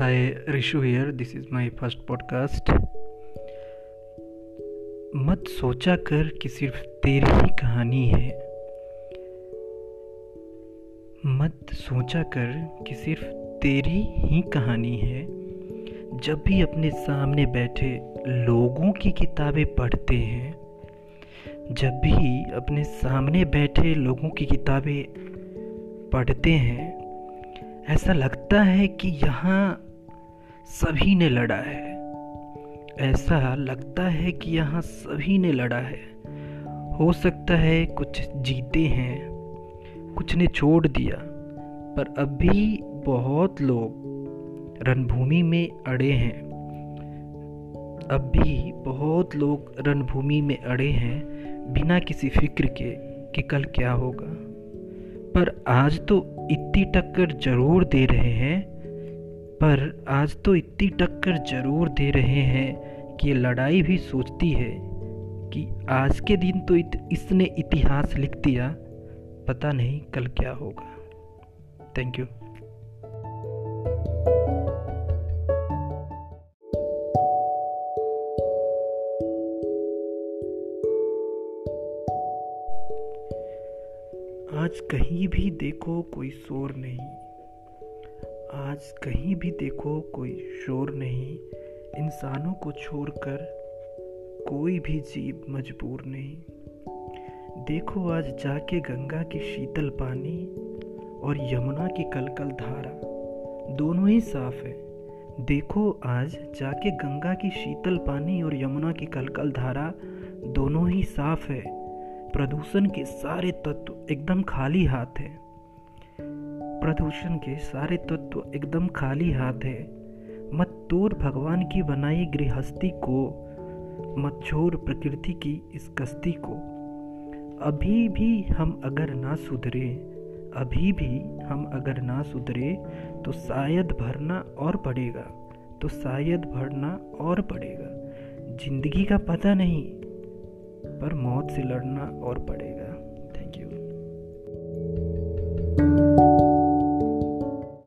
Hi, Rishu here. This is my first podcast. मत सोचा कर कि सिर्फ़ तेरी ही कहानी है मत सोचा कर कि सिर्फ़ तेरी ही कहानी है जब भी अपने सामने बैठे लोगों की किताबें पढ़ते हैं जब भी अपने सामने बैठे लोगों की किताबें पढ़ते हैं ऐसा लगता है कि यहाँ सभी ने लड़ा है। ऐसा लगता है कि यहाँ सभी ने लड़ा है। हो सकता है कुछ जीते हैं, कुछ ने छोड़ दिया, पर अभी बहुत लोग रणभूमि में अड़े हैं। अब भी बहुत लोग रणभूमि में अड़े हैं, बिना किसी फ़िक्र के कि कल क्या होगा। पर आज तो इतनी टक्कर ज़रूर दे रहे हैं पर आज तो इतनी टक्कर ज़रूर दे रहे हैं कि ये लड़ाई भी सोचती है कि आज के दिन तो इत, इसने इतिहास लिख दिया। पता नहीं कल क्या होगा। थैंक यू आज कहीं भी देखो कोई शोर नहीं। आज कहीं भी देखो कोई शोर नहीं। इंसानों को छोड़कर कोई भी जीव मजबूर नहीं। देखो आज जाके गंगा की शीतल पानी और यमुना की कलकल धारा। दोनों ही साफ़ है। देखो आज जाके गंगा की शीतल पानी और यमुना की कलकल धारा। दोनों ही साफ़ है। प्रदूषण के सारे तत्व एकदम खाली हाथ है। प्रदूषण के सारे तत्व एकदम खाली हाथ है। मत तोड़ भगवान की बनाई गृहस्थी को मत छोड़ प्रकृति की इस कश्ती को, अभी भी हम अगर ना सुधरे, अभी भी हम अगर ना सुधरे तो शायद भरना और पड़ेगा तो शायद भरना और पड़ेगा। ज़िंदगी का पता नहीं, पर मौत से लड़ना और पड़ेगा।